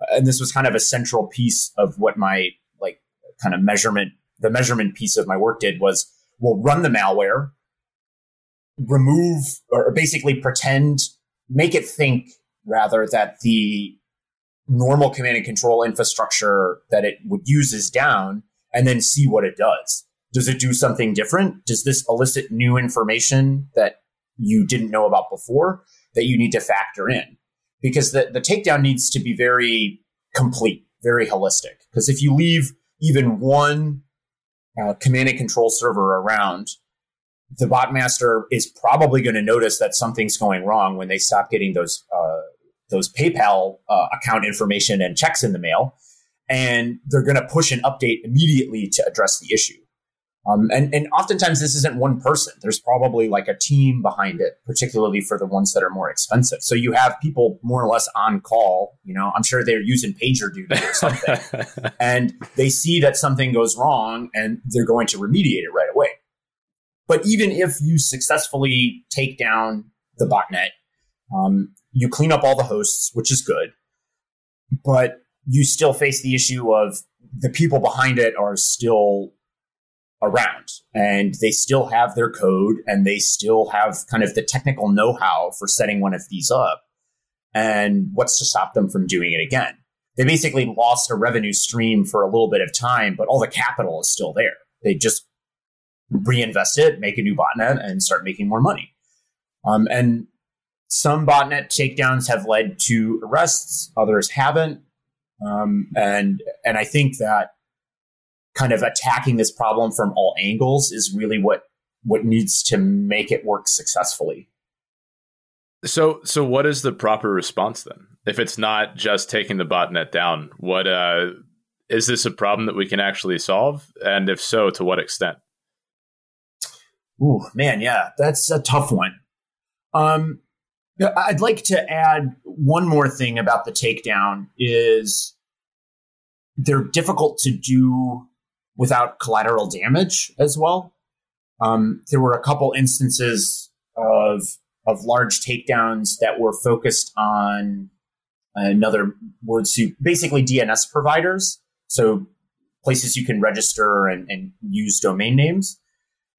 D: Uh, and this was kind of a central piece of what my like kind of measurement, the measurement piece of my work did was we'll run the malware, remove or basically pretend, make it think rather that the normal command and control infrastructure that it would use is down and then see what it does. Does it do something different? Does this elicit new information that you didn't know about before that you need to factor in? Because the, the takedown needs to be very complete. very holistic. Because if you leave even one uh, command and control server around, the bot master is probably going to notice that something's going wrong when they stop getting those uh, those PayPal uh, account information and checks in the mail, and they're going to push an update immediately to address the issue. Um, and, and oftentimes this isn't one person. There's probably like a team behind it, particularly for the ones that are more expensive. So you have people more or less on call. You know, I'm sure they're using PagerDuty or something, and they see that something goes wrong, and they're going to remediate it right away. But even if you successfully take down the botnet, um, you clean up all the hosts, which is good, but you still face the issue of the people behind it are still around and they still have their code and they still have kind of the technical know-how for setting one of these up and what's to stop them from doing it again? They basically lost a revenue stream for a little bit of time but all the capital is still there. They just reinvest it make a new botnet and start making more money. Um, and some botnet takedowns have led to arrests others haven't um, and and i think that kind of attacking this problem from all angles is really what what needs to make it work successfully.
A: So so what is the proper response then? If it's not just taking the botnet down, what uh is this a problem that we can actually solve? And if so, to what extent?
D: Ooh, man, yeah, that's a tough one. Um, I'd like to add one more thing about the takedown is they're difficult to do without collateral damage as well. Um, there were a couple instances of of large takedowns that were focused on another word soup, basically DNS providers. So places you can register and, and use domain names.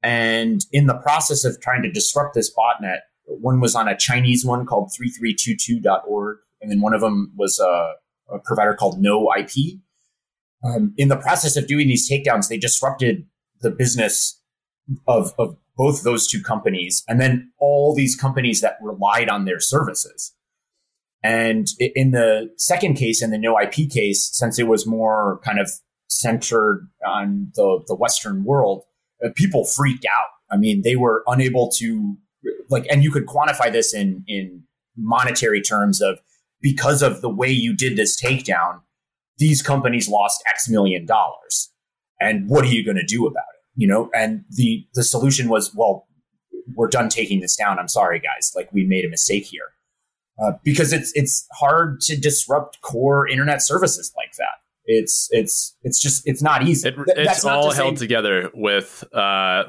D: And in the process of trying to disrupt this botnet, one was on a Chinese one called 3322.org. And then one of them was a, a provider called No IP um, in the process of doing these takedowns, they disrupted the business of, of both those two companies and then all these companies that relied on their services. And in the second case, in the no IP case, since it was more kind of centered on the, the Western world, uh, people freaked out. I mean, they were unable to like, and you could quantify this in, in monetary terms of because of the way you did this takedown, these companies lost X million dollars. And what are you going to do about it? You know, and the, the solution was, well, we're done taking this down. I'm sorry, guys. Like we made a mistake here. Uh, because it's it's hard to disrupt core internet services like that. It's it's it's just it's not easy.
A: It, it's all held together with uh,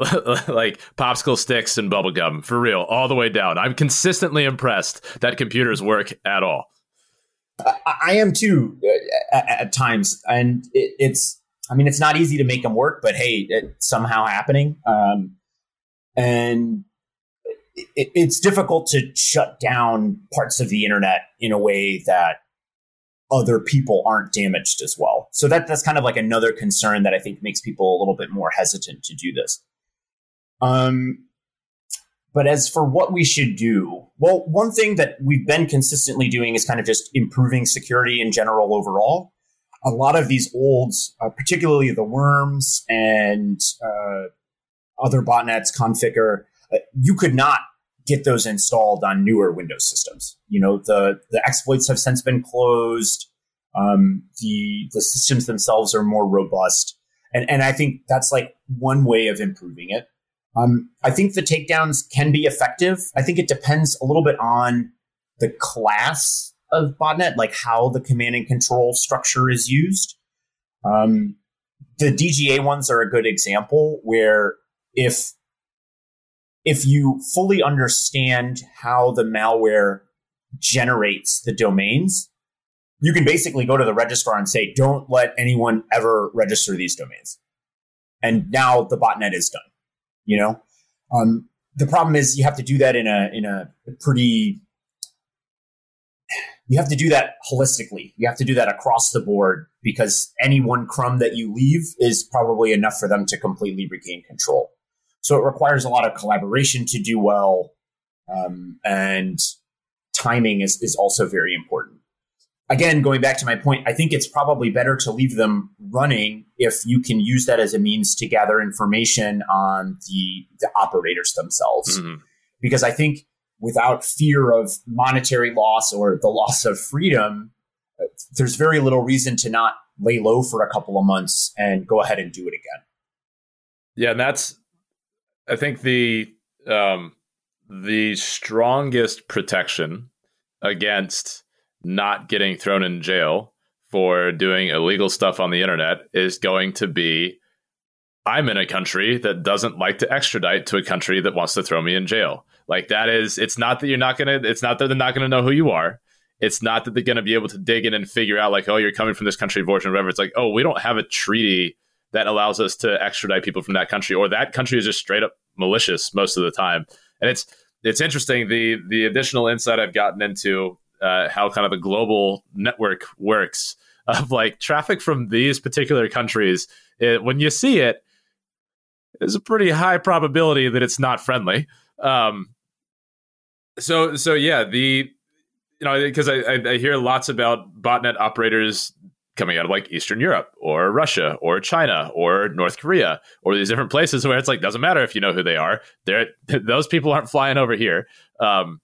A: like popsicle sticks and bubblegum for real, all the way down. I'm consistently impressed that computers work at all.
D: I am too uh, at, at times, and it, it's. I mean, it's not easy to make them work, but hey, it's somehow happening. Um, and it, it's difficult to shut down parts of the internet in a way that other people aren't damaged as well. So that that's kind of like another concern that I think makes people a little bit more hesitant to do this. Um, but as for what we should do, well, one thing that we've been consistently doing is kind of just improving security in general overall. A lot of these olds, uh, particularly the worms and uh, other botnets, Conficker, uh, you could not get those installed on newer Windows systems. You know, the the exploits have since been closed. Um, the the systems themselves are more robust, and and I think that's like one way of improving it. Um, I think the takedowns can be effective. I think it depends a little bit on the class of botnet, like how the command and control structure is used. Um, the DGA ones are a good example where if if you fully understand how the malware generates the domains, you can basically go to the registrar and say, "Don't let anyone ever register these domains." And now the botnet is done you know? Um, the problem is you have to do that in a in a pretty you have to do that holistically. You have to do that across the board because any one crumb that you leave is probably enough for them to completely regain control so it requires a lot of collaboration to do well um, and timing is, is also very important again, going back to my point, I think it's probably better to leave them running if you can use that as a means to gather information on the, the operators themselves. Mm-hmm. Because I think without fear of monetary loss or the loss of freedom, there's very little reason to not lay low for a couple of months and go ahead and do it again.
A: Yeah, and that's I think the um, the strongest protection against not getting thrown in jail for doing illegal stuff on the internet is going to be I'm in a country that doesn't like to extradite to a country that wants to throw me in jail. Like that is it's not that you're not going to it's not that they're not going to know who you are. It's not that they're going to be able to dig in and figure out like oh you're coming from this country abortion or whatever. It's like oh we don't have a treaty that allows us to extradite people from that country or that country is just straight up malicious most of the time. And it's it's interesting the the additional insight I've gotten into uh, how kind of the global network works of like traffic from these particular countries. It, when you see it, there's a pretty high probability that it's not friendly. Um, so so yeah, the you know because I, I, I hear lots about botnet operators coming out of like Eastern Europe or Russia or China or North Korea or these different places where it's like doesn't matter if you know who they are. They're those people aren't flying over here. Um,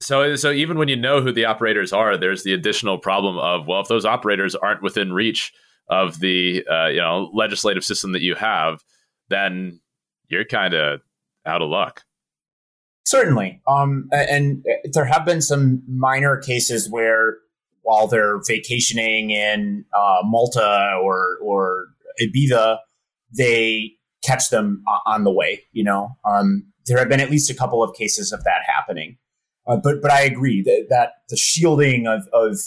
A: so so even when you know who the operators are, there's the additional problem of well, if those operators aren't within reach of the uh, you know legislative system that you have, then you're kind of out of luck.
D: Certainly, um, and there have been some minor cases where while they're vacationing in uh, Malta or or Ibiza, they catch them on the way. You know, um, there have been at least a couple of cases of that happening. Uh, but but I agree that, that the shielding of of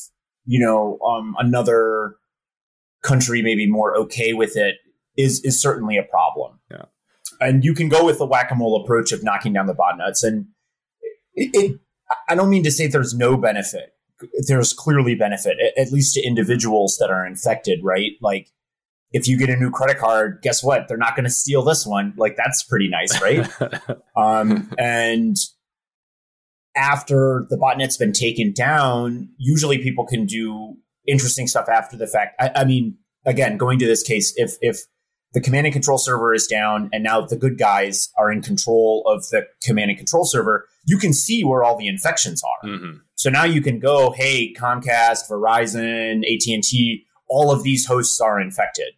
D: you know um, another country maybe more okay with it is is certainly a problem.
A: Yeah.
D: And you can go with the whack a mole approach of knocking down the botnets, and it, it, I don't mean to say there's no benefit there's clearly benefit, at least to individuals that are infected, right? Like if you get a new credit card, guess what? They're not going to steal this one. Like that's pretty nice, right? um, and after the botnet's been taken down, usually people can do interesting stuff after the fact. I, I mean, again, going to this case, if if the command and control server is down and now the good guys are in control of the command and control server, you can see where all the infections are. Mm-hmm. So now you can go, hey, Comcast, Verizon, AT&T, all of these hosts are infected.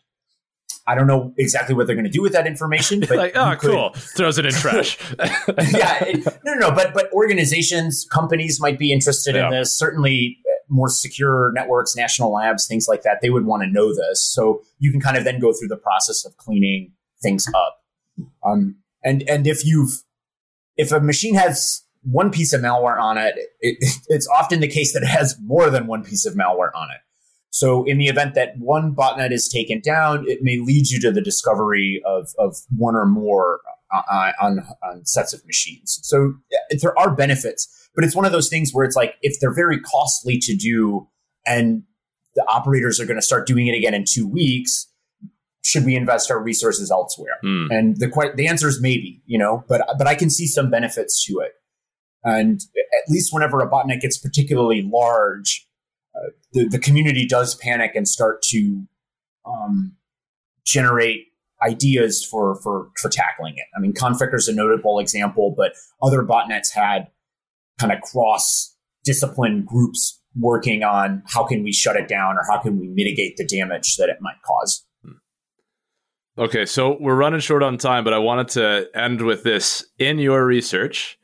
D: I don't know exactly what they're going to do with that information, but
A: like, oh, could... cool, throws it in trash.
D: yeah, it, no, no, no, but but organizations, companies might be interested yeah. in this. Certainly, more secure networks, national labs, things like that, they would want to know this. So you can kind of then go through the process of cleaning things up. Um, and and if you've if a machine has one piece of malware on it, it, it's often the case that it has more than one piece of malware on it. So in the event that one botnet is taken down, it may lead you to the discovery of, of one or more uh, uh on, on sets of machines. So there are benefits but it's one of those things where it's like if they're very costly to do and the operators are going to start doing it again in two weeks, should we invest our resources elsewhere? Mm. And the the answer is maybe, you know, but but I can see some benefits to it. And at least whenever a botnet gets particularly large, uh, the the community does panic and start to um, generate ideas for for for tackling it. I mean, Conficker is a notable example, but other botnets had kind of cross discipline groups working on how can we shut it down or how can we mitigate the damage that it might cause. Hmm.
A: Okay, so we're running short on time, but I wanted to end with this. In your research,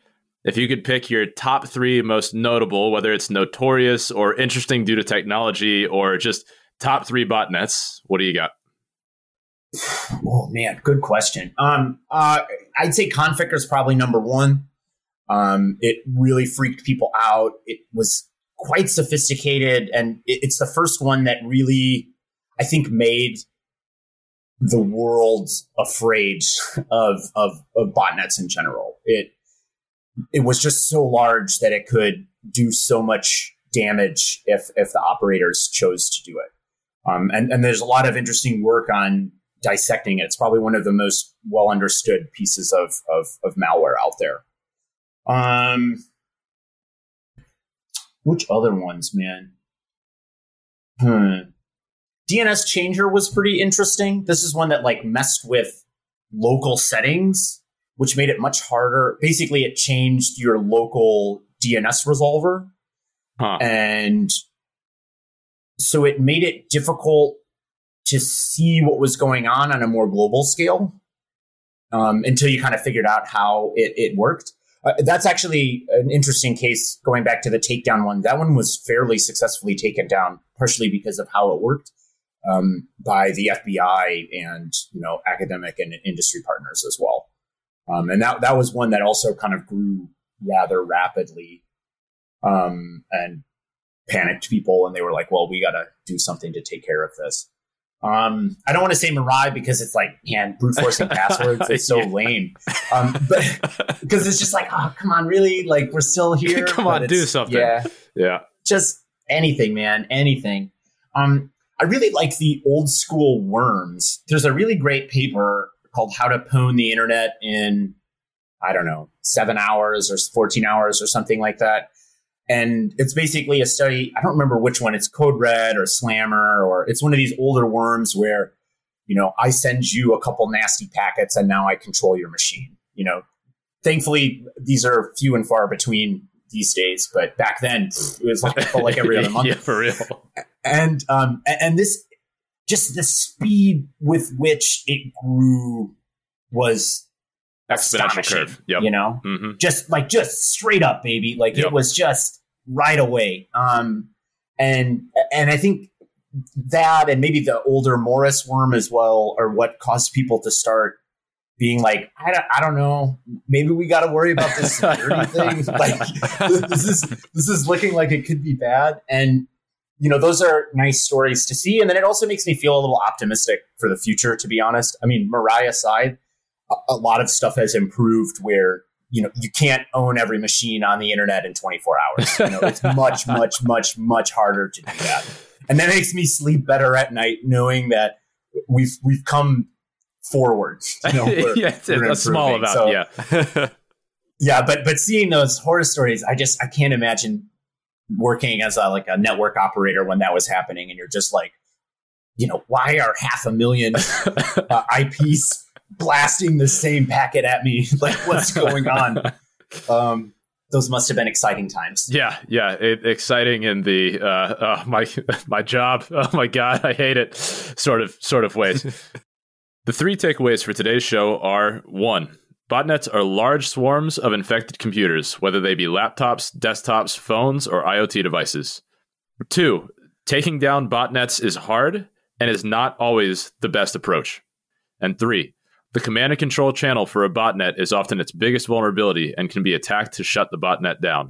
A: if you could pick your top three most notable, whether it's notorious or interesting due to technology or just top three botnets, what do you got?
D: Oh man, good question. Um, uh, I'd say Conficker is probably number one. Um, it really freaked people out. It was quite sophisticated, and it, it's the first one that really, I think, made the world afraid of, of of botnets in general. It it was just so large that it could do so much damage if if the operators chose to do it. Um, and and there's a lot of interesting work on dissecting it. It's probably one of the most well understood pieces of, of, of malware out there. Um, which other ones, man? hmm. DNS changer was pretty interesting. This is one that like messed with local settings, which made it much harder. Basically, it changed your local DNS resolver.
A: Huh.
D: And so it made it difficult to see what was going on on a more global scale um, until you kind of figured out how it, it worked. Uh, that's actually an interesting case going back to the takedown one. That one was fairly successfully taken down, partially because of how it worked um, by the FBI and you know academic and industry partners as well. Um, and that that was one that also kind of grew rather rapidly um, and panicked people, and they were like, "Well, we got to do something to take care of this." Um, I don't want to say Mirai because it's like, man, brute forcing passwords is so
A: Yeah.
D: lame. Um, but because it's just like, oh, come on, really? Like, we're still here.
A: Come on, do something.
D: Yeah,
A: Yeah.
D: just anything, man, anything. Um, I really like the old school worms. There's a really great paper called "How to Pwn the Internet in I don't know seven hours or 14 hours or something like that." And it's basically a study. I don't remember which one. It's Code Red or Slammer or it's one of these older worms where you know I send you a couple nasty packets and now I control your machine. You know, thankfully these are few and far between these days, but back then it was like, it like every other month
A: yeah, for real.
D: and um and this just the speed with which it grew was
A: Exponential curve. Yep.
D: you know?
A: Hmm
D: just like just straight up baby. Like
A: Yep.
D: it was just right away. Um and and i think that and maybe the older morris worm as well are what caused people to start being like i don't, I don't know. Maybe we got to worry about this security thing. Like this is this is looking like it could be bad. And you know those are nice stories to see. And then it also makes me feel a little optimistic for the future to be honest. I mean Mirai aside a, lot of stuff has improved where you know you can't own every machine on the internet in 24 hours you know it's much much much much harder to do that and that makes me sleep better at night knowing that we've we've come forward you know we're-
A: yeah, it's
D: we're
A: a small amount.
D: So-
A: yeah.
D: yeah but but seeing those horror stories i just i can't imagine working as a like a network operator when that was happening and you're just like you know why are half a million uh, ips blasting the same packet at me like what's going on um those must have been exciting times
A: Yeah, yeah, it, exciting in the uh, uh, my my job. Oh my god, I hate it. Sort of sort of ways. the three takeaways for today's show are one. Botnets are large swarms of infected computers, whether they be laptops, desktops, phones, or IoT devices. Two, taking down botnets is hard and is not always the best approach. And three, the command and control channel for a botnet is often its biggest vulnerability and can be attacked to shut the botnet down.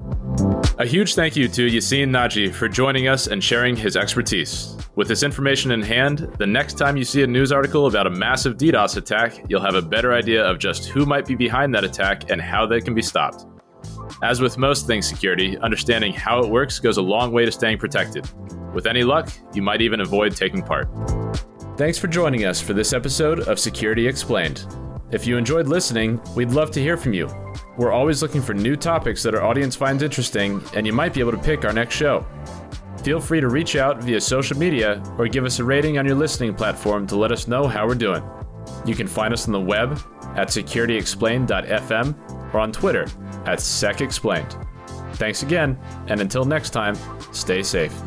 A: A huge thank you to Yacin Nadji for joining us and sharing his expertise. With this information in hand, the next time you see a news article about a massive DDoS attack, you'll have a better idea of just who might be behind that attack and how they can be stopped. As with most things security, understanding how it works goes a long way to staying protected. With any luck, you might even avoid taking part. Thanks for joining us for this episode of Security Explained. If you enjoyed listening, we'd love to hear from you. We're always looking for new topics that our audience finds interesting, and you might be able to pick our next show. Feel free to reach out via social media or give us a rating on your listening platform to let us know how we're doing. You can find us on the web at securityexplained.fm or on Twitter at SecExplained. Thanks again, and until next time, stay safe.